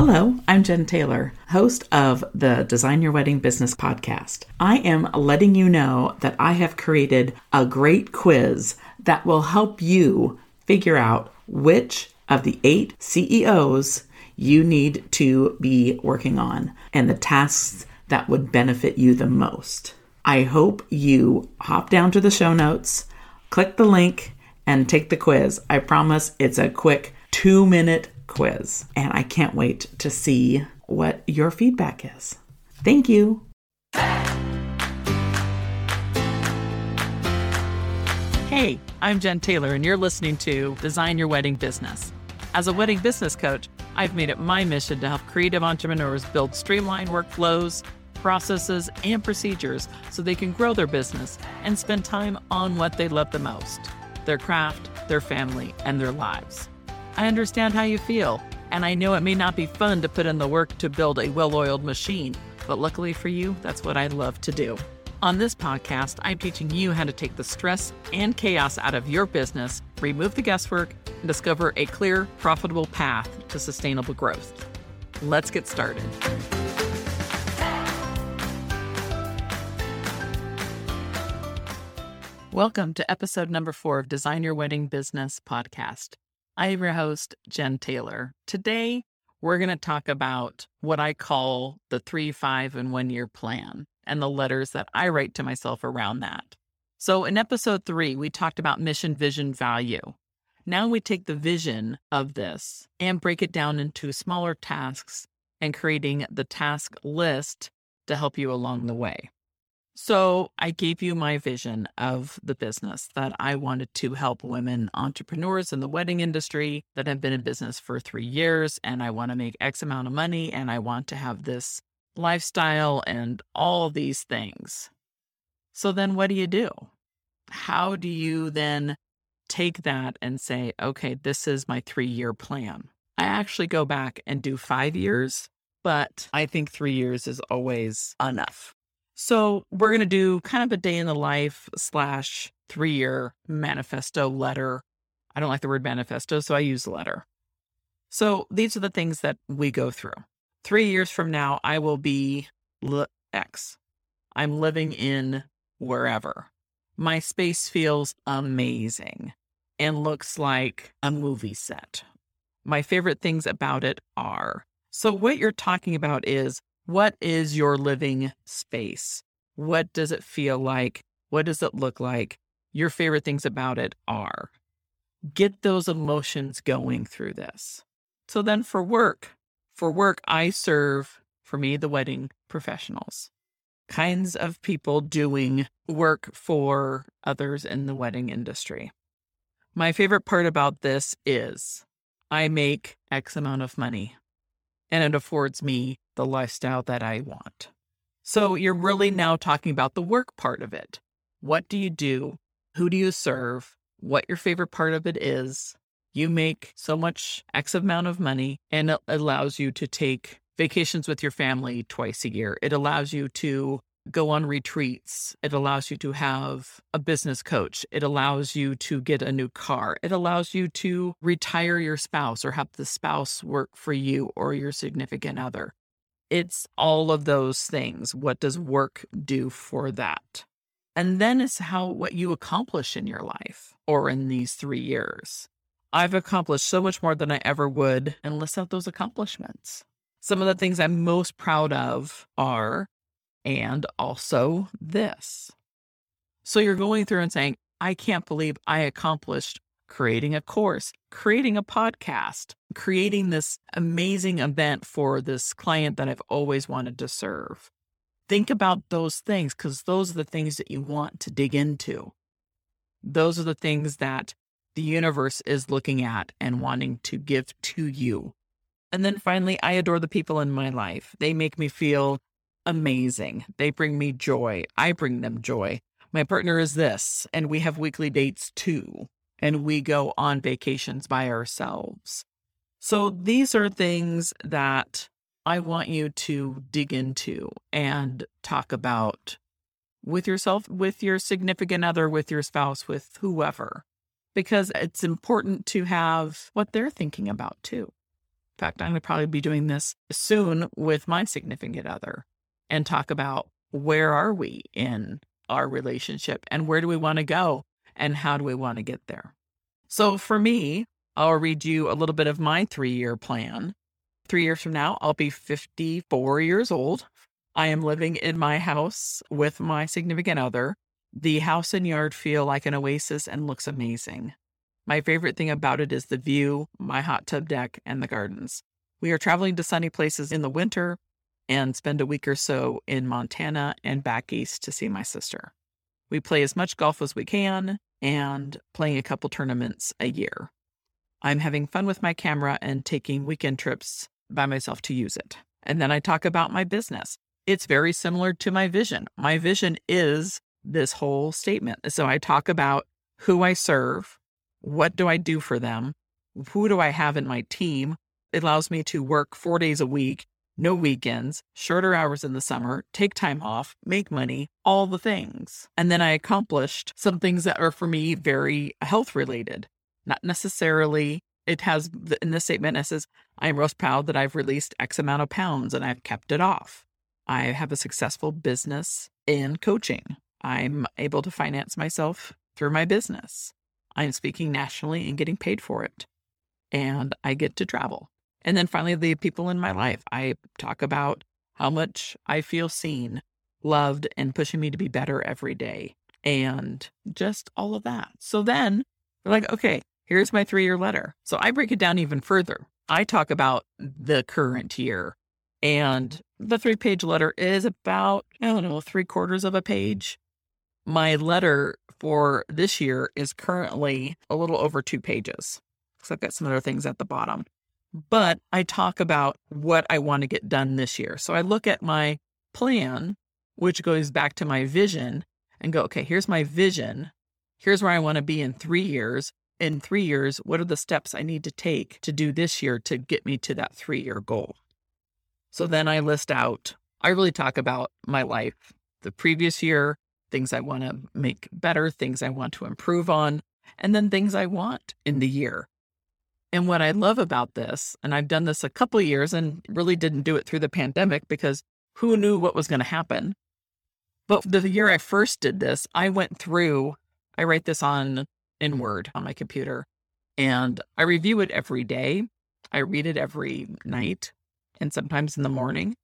Hello, I'm Jen Taylor, host of the Design Your Wedding Business podcast. I am letting you know that I have created a great quiz that will help you figure out which of the eight CEOs you need to be working on and the tasks that would benefit you the most. I hope you hop down to the show notes, click the link, and take the quiz. I promise it's a quick two minute quiz, and I can't wait to see what your feedback is. Thank you. Hey, I'm Jen Taylor, and you're listening to Design Your Wedding Business. As a wedding business coach, I've made it my mission to help creative entrepreneurs build streamlined workflows, processes, and procedures so they can grow their business and spend time on what they love the most their craft, their family, and their lives. I understand how you feel, and I know it may not be fun to put in the work to build a well oiled machine, but luckily for you, that's what I love to do. On this podcast, I'm teaching you how to take the stress and chaos out of your business, remove the guesswork, and discover a clear, profitable path to sustainable growth. Let's get started. Welcome to episode number four of Design Your Wedding Business podcast. I am your host, Jen Taylor. Today, we're going to talk about what I call the three, five, and one year plan and the letters that I write to myself around that. So, in episode three, we talked about mission, vision, value. Now we take the vision of this and break it down into smaller tasks and creating the task list to help you along the way. So I gave you my vision of the business that I wanted to help women entrepreneurs in the wedding industry that have been in business for three years. And I want to make X amount of money and I want to have this lifestyle and all these things. So then what do you do? How do you then take that and say, okay, this is my three year plan? I actually go back and do five years, but I think three years is always enough. So we're going to do kind of a day in the life slash three year manifesto letter. I don't like the word manifesto, so I use letter. So these are the things that we go through. Three years from now, I will be X. I'm living in wherever. My space feels amazing and looks like a movie set. My favorite things about it are so, what you're talking about is what is your living space? What does it feel like? What does it look like? Your favorite things about it are. Get those emotions going through this. So then for work, for work, I serve, for me, the wedding professionals, kinds of people doing work for others in the wedding industry. My favorite part about this is I make X amount of money and it affords me the lifestyle that I want. So you're really now talking about the work part of it. What do you do? Who do you serve? What your favorite part of it is? You make so much X amount of money and it allows you to take vacations with your family twice a year. It allows you to go on retreats. It allows you to have a business coach. It allows you to get a new car. It allows you to retire your spouse or have the spouse work for you or your significant other. It's all of those things. What does work do for that? And then it's how what you accomplish in your life or in these three years. I've accomplished so much more than I ever would and list out those accomplishments. Some of the things I'm most proud of are and also this. So you're going through and saying, I can't believe I accomplished creating a course, creating a podcast, creating this amazing event for this client that I've always wanted to serve. Think about those things because those are the things that you want to dig into. Those are the things that the universe is looking at and wanting to give to you. And then finally, I adore the people in my life. They make me feel amazing. They bring me joy. I bring them joy. My partner is this, and we have weekly dates too, and we go on vacations by ourselves. So these are things that I want you to dig into and talk about with yourself, with your significant other, with your spouse, with whoever, because it's important to have what they're thinking about too. In fact, I'm going to probably be doing this soon with my significant other and talk about where are we in our relationship and where do we want to go and how do we want to get there. So for me, I'll read you a little bit of my three year plan. Three years from now, I'll be 54 years old. I am living in my house with my significant other. The house and yard feel like an oasis and looks amazing. My favorite thing about it is the view, my hot tub deck, and the gardens. We are traveling to sunny places in the winter and spend a week or so in Montana and back east to see my sister. We play as much golf as we can and playing a couple tournaments a year. I'm having fun with my camera and taking weekend trips by myself to use it. And then I talk about my business. It's very similar to my vision. My vision is this whole statement. So I talk about who I serve, what do I do for them, who do I have in my team. It allows me to work four days a week, no weekends, shorter hours in the summer, take time off, make money, all the things. And then I accomplished some things that are for me very health related, not necessarily. It has in this statement, it says, I am most proud that I've released X amount of pounds and I've kept it off. I have a successful business in coaching. I'm able to finance myself through my business. I'm speaking nationally and getting paid for it. And I get to travel. And then finally, the people in my life. I talk about how much I feel seen, loved, and pushing me to be better every day. And just all of that. So then they're like, okay, here's my three year letter. So I break it down even further. I talk about the current year. And the three page letter is about, I don't know, three quarters of a page. My letter for this year is currently a little over two pages. So I've got some other things at the bottom. But I talk about what I want to get done this year. So I look at my plan, which goes back to my vision, and go, okay, here's my vision. Here's where I want to be in three years. In three years, what are the steps I need to take to do this year to get me to that three year goal? So then I list out, I really talk about my life, the previous year, things I want to make better, things I want to improve on, and then things I want in the year. And what I love about this, and I've done this a couple years and really didn't do it through the pandemic because who knew what was going to happen. But the year I first did this, I went through, I write this on in Word on my computer, and I review it every day. I read it every night and sometimes in the morning.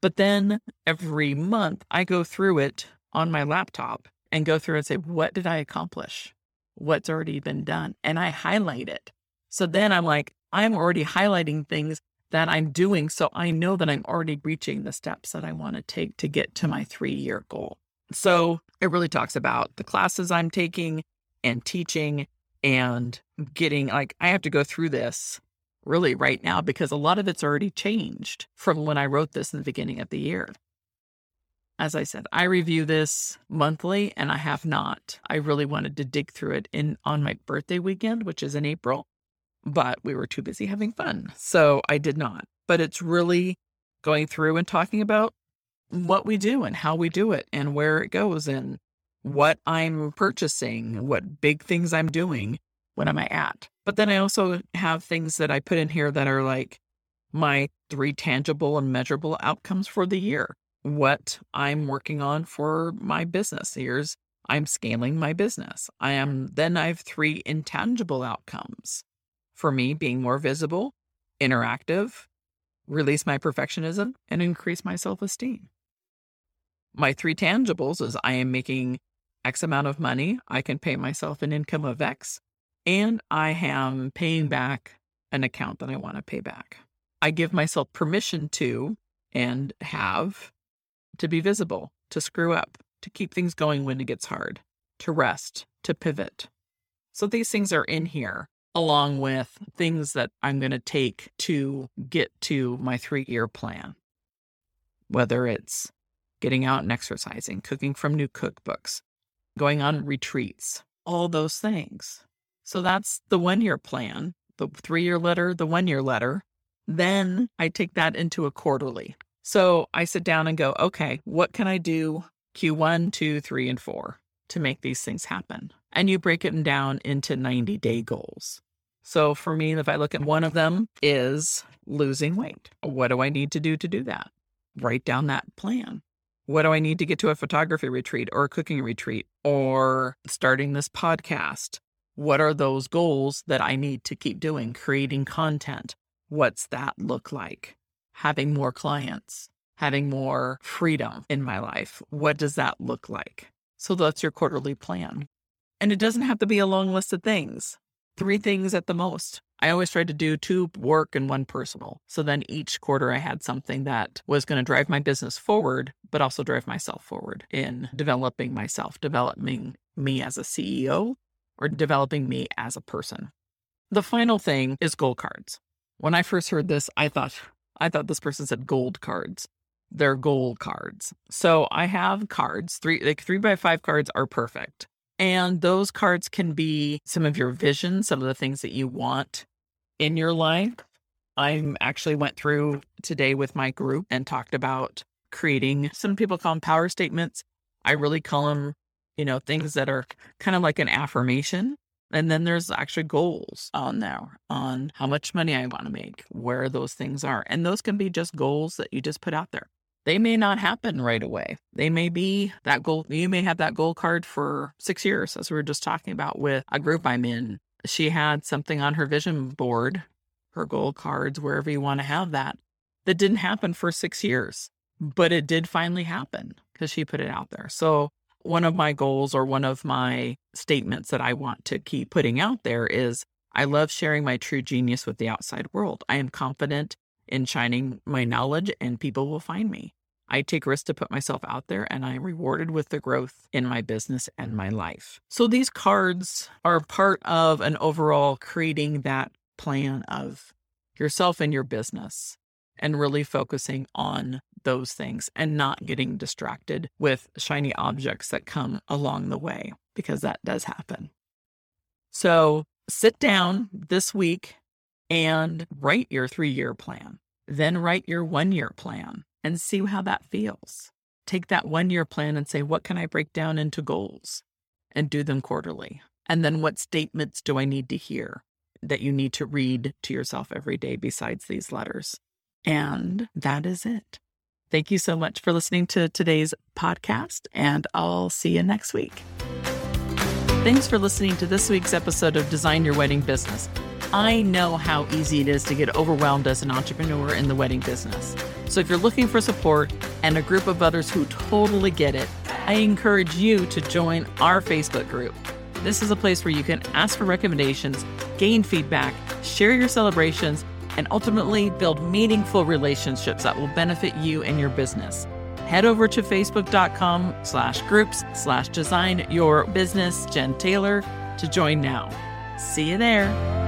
But then every month, I go through it on my laptop and go through and say, what did I accomplish? What's already been done? And I highlight it. So then I'm like, I'm already highlighting things that I'm doing. So I know that I'm already reaching the steps that I want to take to get to my three year goal. So it really talks about the classes I'm taking and teaching and getting like, I have to go through this really right now because a lot of it's already changed from when I wrote this in the beginning of the year. As I said, I review this monthly and I have not. I really wanted to dig through it in on my birthday weekend, which is in April, but we were too busy having fun. So I did not. But it's really going through and talking about what we do and how we do it and where it goes and what I'm purchasing, what big things I'm doing, what am I at. But then I also have things that I put in here that are like my three tangible and measurable outcomes for the year what I'm working on for my business. Here's I'm scaling my business. I am then I have three intangible outcomes for me being more visible, interactive, release my perfectionism, and increase my self esteem. My three tangibles is I am making X amount of money. I can pay myself an income of X, and I am paying back an account that I want to pay back. I give myself permission to and have to be visible, to screw up, to keep things going when it gets hard, to rest, to pivot. So these things are in here, along with things that I'm going to take to get to my three year plan. Whether it's getting out and exercising, cooking from new cookbooks, going on retreats, all those things. So that's the one year plan, the three year letter, the one year letter. Then I take that into a quarterly. So I sit down and go, okay, what can I do Q1, 2, 3, and 4 to make these things happen? And you break it down into 90 day goals. So for me, if I look at one of them is losing weight. What do I need to do to do that? Write down that plan. What do I need to get to a photography retreat or a cooking retreat or starting this podcast? What are those goals that I need to keep doing? Creating content. What's that look like? Having more clients, having more freedom in my life. What does that look like? So that's your quarterly plan. And it doesn't have to be a long list of things, three things at the most. I always tried to do two work and one personal. So then each quarter I had something that was going to drive my business forward, but also drive myself forward in developing myself, developing me as a CEO or developing me as a person. The final thing is goal cards. When I first heard this, I thought I thought this person said gold cards. They're goal cards. So I have cards, three like three by five cards are perfect. And those cards can be some of your visions, some of the things that you want in your life. I actually went through today with my group and talked about creating some people call them power statements. I really call them, you know, things that are kind of like an affirmation. And then there's actually goals on there on how much money I want to make, where those things are. And those can be just goals that you just put out there. They may not happen right away. They may be that goal. You may have that goal card for six years, as we were just talking about with a group I'm in she had something on her vision board, her goal cards, wherever you want to have that, that didn't happen for six years, but it did finally happen because she put it out there. So, one of my goals or one of my statements that I want to keep putting out there is I love sharing my true genius with the outside world. I am confident in shining my knowledge, and people will find me. I take risks to put myself out there and I am rewarded with the growth in my business and my life. So these cards are part of an overall creating that plan of yourself and your business and really focusing on those things and not getting distracted with shiny objects that come along the way because that does happen. So sit down this week and write your three year plan, then write your one year plan and see how that feels. Take that one year plan and say, what can I break down into goals and do them quarterly? And then what statements do I need to hear that you need to read to yourself every day besides these letters? And that is it. Thank you so much for listening to today's podcast, and I'll see you next week. Thanks for listening to this week's episode of Design Your Wedding Business. I know how easy it is to get overwhelmed as an entrepreneur in the wedding business. So if you're looking for support and a group of others who totally get it, I encourage you to join our Facebook group. This is a place where you can ask for recommendations, gain feedback, share your celebrations, and ultimately build meaningful relationships that will benefit you and your business. Head over to facebook.com slash groups slash design your business Jen Taylor to join now. See you there.